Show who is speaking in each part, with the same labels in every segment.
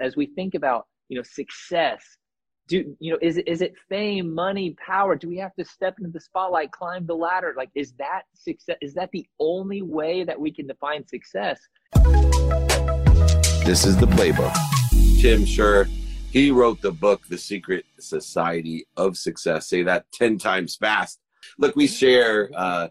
Speaker 1: As we think about, you know, success, do you know is it is it fame, money, power? Do we have to step into the spotlight, climb the ladder? Like is that success is that the only way that we can define success?
Speaker 2: This is the playbook. Tim Schurrer, he wrote the book The Secret Society of Success. Say that 10 times fast. Look, we share uh,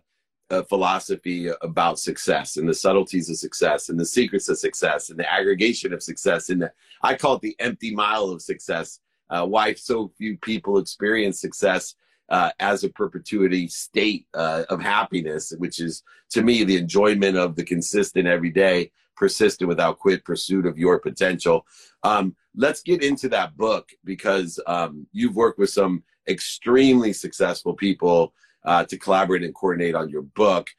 Speaker 2: a philosophy about success and the subtleties of success and the secrets of success and the aggregation of success and the, I call it the empty mile of success. Uh, why so few people experience success uh, as a perpetuity state uh, of happiness, which is to me the enjoyment of the consistent everyday, persistent without quit pursuit of your potential. Um, let's get into that book because um, you've worked with some extremely successful people uh, to collaborate and coordinate on your book.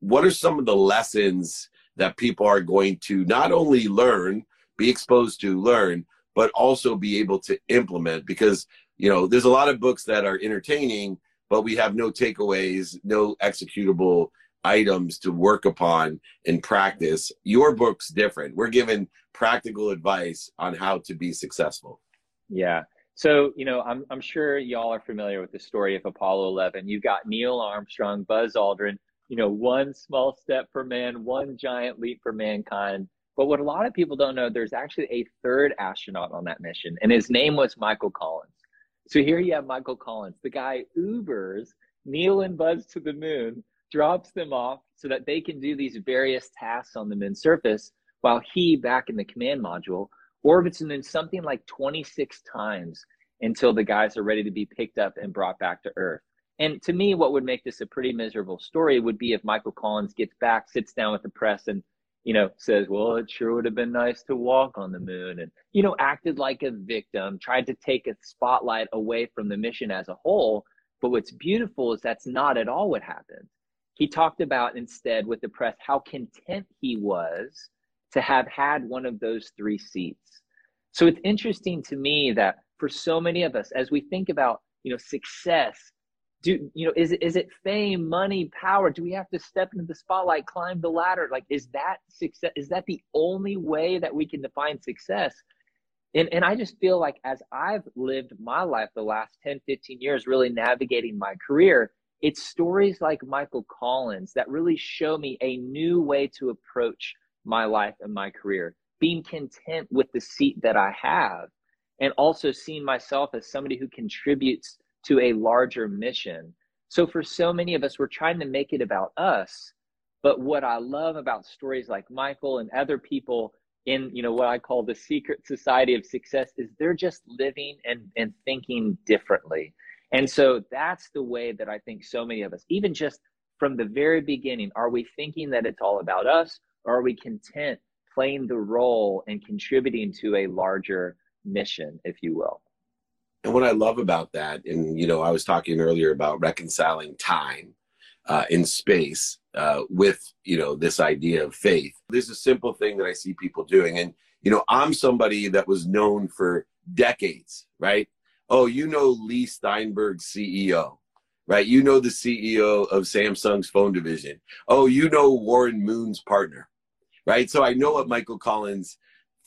Speaker 2: What are some of the lessons that people are going to not only learn, be exposed to, learn, but also be able to implement? Because you know, there's a lot of books that are entertaining, but we have no takeaways, no executable items to work upon in practice. Your book's different. We're given practical advice on how to be successful.
Speaker 1: Yeah. So, you know, I'm, I'm sure y'all are familiar with the story of Apollo 11. You've got Neil Armstrong, Buzz Aldrin, you know, one small step for man, one giant leap for mankind. But what a lot of people don't know, there's actually a third astronaut on that mission, and his name was Michael Collins. So here you have Michael Collins, the guy Ubers Neil and Buzz to the moon, drops them off so that they can do these various tasks on the moon's surface, while he, back in the command module, orbits the moon something like 26 times until the guys are ready to be picked up and brought back to Earth. And to me, what would make this a pretty miserable story would be if Michael Collins gets back, sits down with the press, and you know says, "Well, it sure would have been nice to walk on the moon," and you know acted like a victim, tried to take a spotlight away from the mission as a whole. But what's beautiful is that's not at all what happened. He talked about instead with the press how content he was to have had one of those three seats. So it's interesting to me that for so many of us, as we think about, you know, success, do you know, is it is it fame, money, power? Do we have to step into the spotlight, climb the ladder? Like, is that success? Is that the only way that we can define success? And, and I just feel like as I've lived my life the last 10, 15 years, really navigating my career, it's stories like Michael Collins that really show me a new way to approach my life and my career, being content with the seat that I have, and also seeing myself as somebody who contributes to a larger mission. So, for so many of us, we're trying to make it about us. But what I love about stories like Michael and other people in you know what I call the secret society of success is they're just living and, and thinking differently. And so that's the way that I think so many of us, even just from the very beginning, are we thinking that it's all about us are we content playing the role and contributing to a larger mission, if you will?
Speaker 2: And what I love about that, and you know, I was talking earlier about reconciling time uh, in space uh, with you know this idea of faith. There's a simple thing that I see people doing, and you know, I'm somebody that was known for decades, right? Oh, you know Leigh Steinberg, CEO right? You know the CEO of Samsung's phone division. Oh, you know Warren Moon's partner, right? So I know what Michael Collins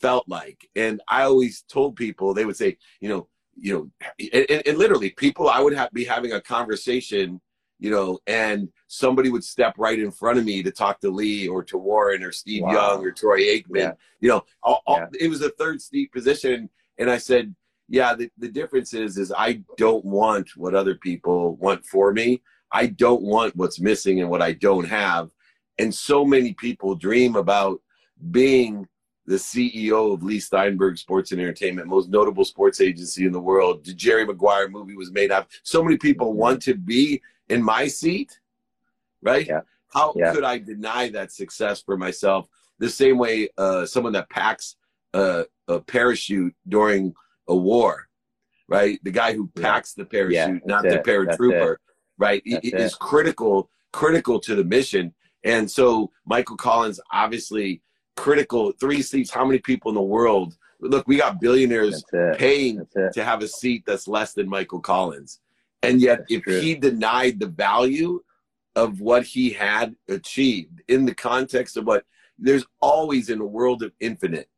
Speaker 2: felt like, and I always told people they would say, you know, you know, and, and literally people I would have, be having a conversation, you know, and somebody would step right in front of me to talk to Leigh or to Warren or Steve wow. Young or Troy Aikman. Yeah. You know, all, all, yeah. it was a third seat position, and I said, yeah, the, the difference is is I don't want what other people want for me. I don't want what's missing and what I don't have. And so many people dream about being the CEO of Leigh Steinberg Sports and Entertainment, most notable sports agency in the world. The Jerry Maguire movie was made up. So many people mm-hmm. want to be in my seat, right? Yeah. How yeah. could I deny that success for myself? The same way uh, someone that packs a, a parachute during a war, right? The guy who packs yeah. the parachute, not it. the paratrooper, right? It, it is critical, critical to the mission. And so Michael Collins, obviously critical. Three seats. How many people in the world? Look, we got billionaires paying to have a seat that's less than Michael Collins. And yet, that's if true. he denied the value of what he had achieved in the context of what there's always in a world of infinite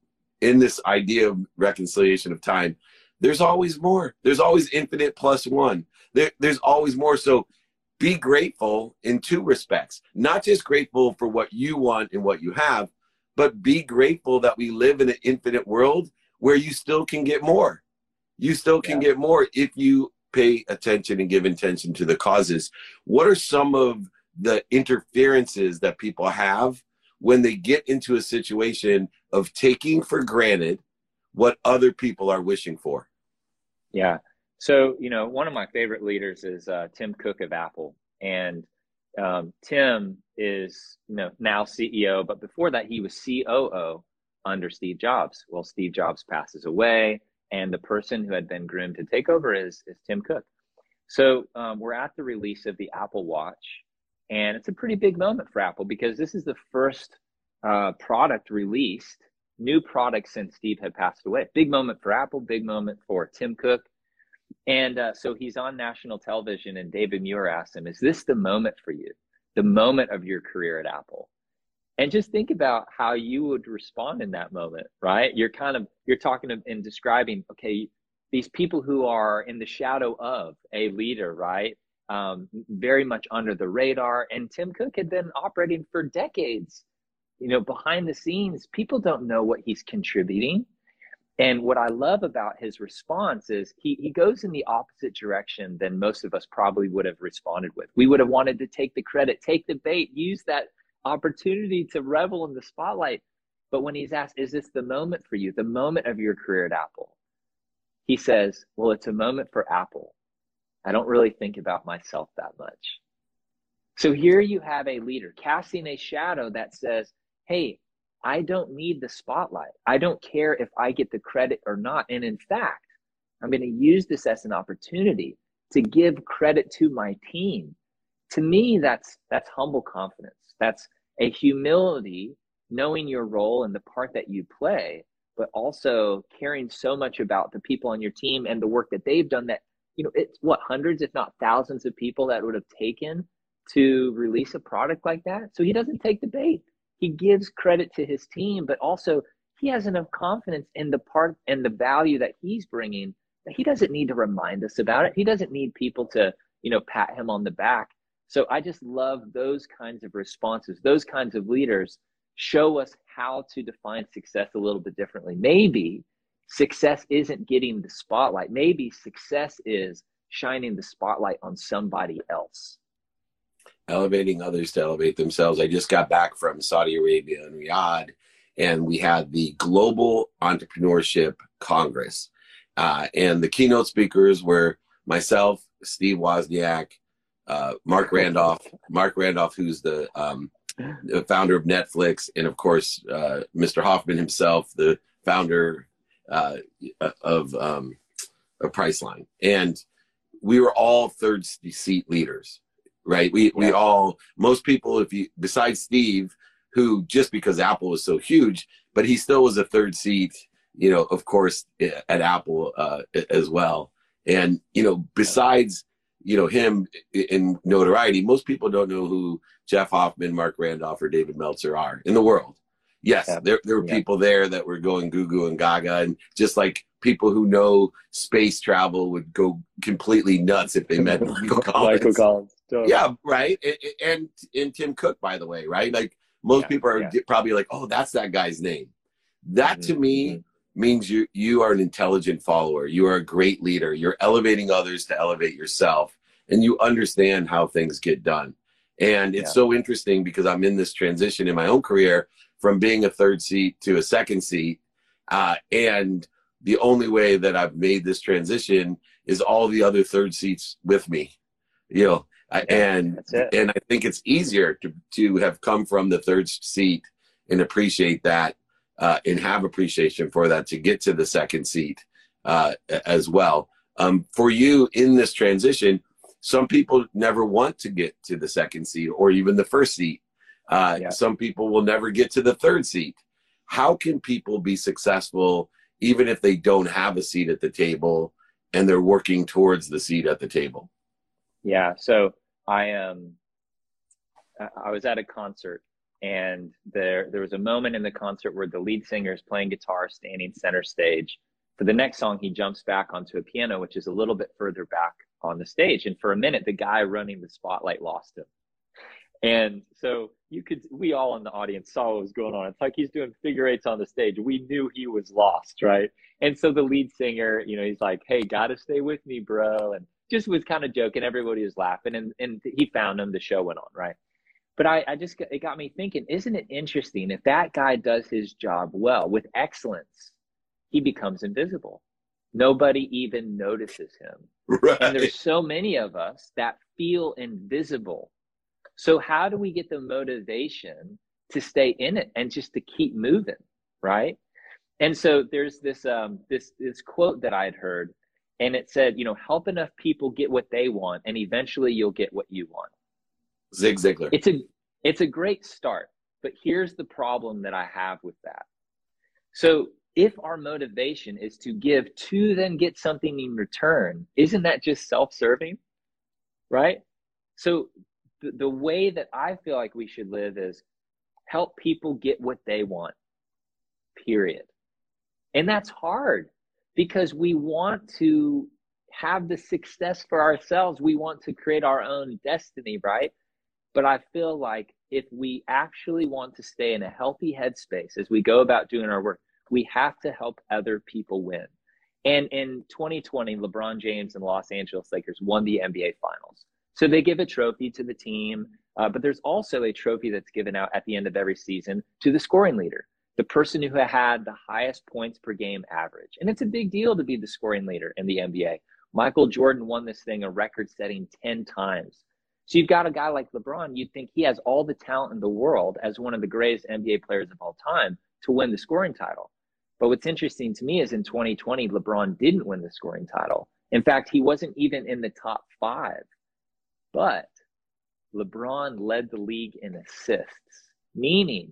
Speaker 2: in this idea of reconciliation of time, there's always more. There's always infinite plus one. There, there's always more. So be grateful in two respects. Not just grateful for what you want and what you have, but be grateful that we live in an infinite world where you still can get more. You still can yeah. get more if you pay attention and give attention to the causes. What are some of the interferences that people have when they get into a situation of taking for granted what other people are wishing for.
Speaker 1: Yeah. So, you know, one of my favorite leaders is uh, Tim Cook of Apple. And um, Tim is, you know, now CEO, but before that, he was COO under Steve Jobs. Well, Steve Jobs passes away, and the person who had been groomed to take over is, is Tim Cook. So um, we're at the release of the Apple Watch, and it's a pretty big moment for Apple because this is the first uh, product released, new product since Steve had passed away. Big moment for Apple, big moment for Tim Cook. And uh, so he's on national television, and David Muir asked him, Is this the moment for you? The moment of your career at Apple? And just think about how you would respond in that moment, right? You're kind of, you're talking and describing, okay, these people who are in the shadow of a leader, right? um, very much under the radar. And Tim Cook had been operating for decades, you know, behind the scenes. People don't know what he's contributing. And what I love about his response is he, he goes in the opposite direction than most of us probably would have responded with. We would have wanted to take the credit, take the bait, use that opportunity to revel in the spotlight. But when he's asked, is this the moment for you, the moment of your career at Apple? He says, well, it's a moment for Apple. I don't really think about myself that much. So here you have a leader casting a shadow that says, Hey, I don't need the spotlight. I don't care if I get the credit or not. And in fact, I'm going to use this as an opportunity to give credit to my team. To me, that's that's humble confidence. That's a humility, knowing your role and the part that you play, but also caring so much about the people on your team and the work that they've done that you know, it's what hundreds, if not thousands of people that would have taken to release a product like that. So he doesn't take the bait. He gives credit to his team, but also he has enough confidence in the part and the value that he's bringing that he doesn't need to remind us about it. He doesn't need people to, you know, pat him on the back. So I just love those kinds of responses. Those kinds of leaders show us how to define success a little bit differently. Maybe success isn't getting the spotlight. Maybe success is shining the spotlight on somebody else.
Speaker 2: Elevating others to elevate themselves. I just got back from Saudi Arabia and Riyadh, and we had the Global Entrepreneurship Congress. Uh, and the keynote speakers were myself, Steve Wozniak, uh, Marc Randolph, Marc Randolph, who's the, um, the founder of Netflix, and of course, uh, Mr. Hoffman himself, the founder uh, of um, a Priceline, and we were all third seat leaders, right? We yeah. we all most people, if you besides Steve, who just because Apple was so huge, but he still was a third seat, you know, of course at Apple uh, as well, and you know besides you know him in notoriety, most people don't know who Jeff Hoffman, Marc Randolph, or David Meltzer are in the world yes, yeah. there there were yeah. people there that were going goo goo and gaga, and just like people who know space travel would go completely nuts if they met Michael Collins. Michael Collins. Yeah, right. And, and, and Tim Cook, by the way, right? Like most yeah, people are probably like, oh, that's that guy's name. That mm-hmm. to me mm-hmm. means you you are an intelligent follower. You are a great leader. You're elevating others to elevate yourself, and you understand how things get done. And it's so interesting because I'm in this transition in my own career from being a third seat to a second seat. Uh, and the only way that I've made this transition is all the other third seats with me, you know, and, and I think it's easier to, to have come from the third seat and appreciate that, uh, and have appreciation for that to get to the second seat, uh, as well. Um, for you in this transition, some people never want to get to the second seat or even the first seat uh, yeah. Some people will never get to the third seat. How can people be successful even if they don't have a seat at the table and they're working towards the seat at the table?
Speaker 1: Yeah. So I. Um, I was at a concert and there there was a moment in the concert where the lead singer is playing guitar standing center stage for the next song he jumps back onto a piano which is a little bit further back on the stage and for a minute the guy running the spotlight lost him and so you could we all in the audience saw what was going on. It's like he's doing figure eights on the stage. We knew he was lost right? And so the lead singer you know he's like hey gotta stay with me bro and just was kind of joking. Everybody was laughing and, and he found him. The show went on right? But I, I just it got me thinking isn't it interesting if that guy does his job well with excellence he becomes invisible? Nobody even notices him. Right. and there's so many of us that feel invisible so how do we get the motivation to stay in it and just to keep moving right and so there's this um this this quote that i had heard and it said you know help enough people get what they want and eventually you'll get what you want
Speaker 2: Zig Ziglar.
Speaker 1: It's a it's a great start, but here's the problem that I have with that. So if our motivation is to give to then get something in return, isn't that just self-serving? Right? So the, the way that I feel like we should live is help people get what they want. Period. And that's hard because we want to have the success for ourselves. We want to create our own destiny, right? But I feel like if we actually want to stay in a healthy headspace as we go about doing our work, we have to help other people win. And in 2020, LeBron James and Los Angeles Lakers won the NBA Finals. So they give a trophy to the team, uh, but there's also a trophy that's given out at the end of every season to the scoring leader, the person who had the highest points per game average. And it's a big deal to be the scoring leader in the NBA. Michael Jordan won this thing a record setting 10 times. So you've got a guy like LeBron, you'd think he has all the talent in the world as one of the greatest NBA players of all time to win the scoring title. But what's interesting to me is in 2020, LeBron didn't win the scoring title. In fact, he wasn't even in the top five. But LeBron led the league in assists, meaning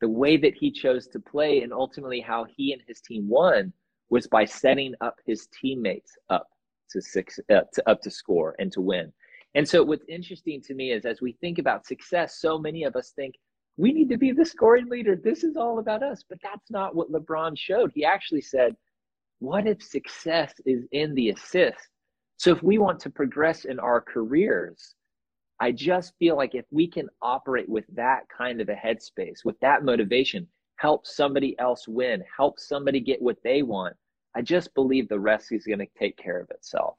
Speaker 1: the way that he chose to play and ultimately how he and his team won was by setting up his teammates up to six uh, to, up to score and to win. And so what's interesting to me is as we think about success, so many of us think we need to be the scoring leader. This is all about us. But that's not what LeBron showed. He actually said, what if success is in the assist? So if we want to progress in our careers, I just feel like if we can operate with that kind of a headspace, with that motivation, help somebody else win, help somebody get what they want, I just believe the rest is going to take care of itself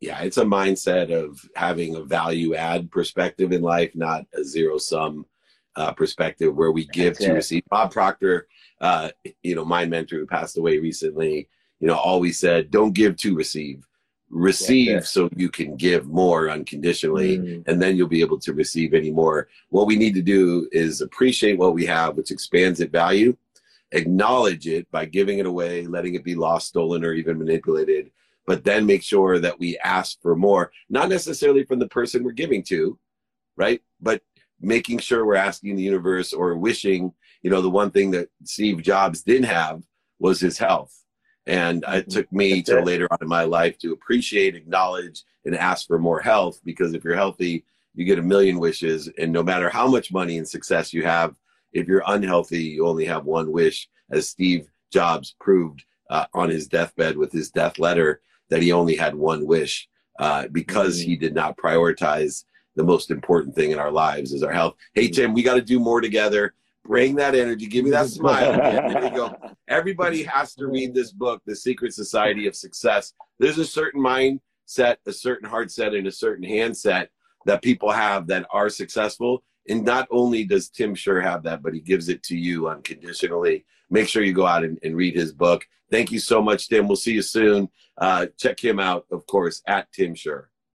Speaker 2: yeah, it's a mindset of having a value add perspective in life, not a zero sum uh, perspective where we give That's to it. receive. Bob Proctor, uh, you know, my mentor who passed away recently, you know, always said, "Don't give to receive." Receive so you can give more unconditionally, mm. and then you'll be able to receive any more. What we need to do is appreciate what we have, which expands its value, acknowledge it by giving it away, letting it be lost, stolen, or even manipulated, but then make sure that we ask for more, not necessarily from the person we're giving to, right? But making sure we're asking the universe or wishing, you know, the one thing that Steve Jobs didn't have was his health. And it mm-hmm. took me till later on in my life to appreciate, acknowledge, and ask for more health because if you're healthy, you get a million wishes. And no matter how much money and success you have, if you're unhealthy, you only have one wish, as Steve Jobs proved uh, on his deathbed with his death letter that he only had one wish uh, because mm-hmm. he did not prioritize the most important thing in our lives is our health. Hey Tim, we got to do more together. Bring that energy. Give me that smile. there you go. Everybody has to read this book, The Secret Society of Success. There's a certain mindset, a certain heart set, and a certain handset that people have that are successful. And not only does Tim Schurrer have that, but he gives it to you unconditionally. Make sure you go out and, and read his book. Thank you so much, Tim. We'll see you soon. Uh, check him out, of course, at Tim Schurrer.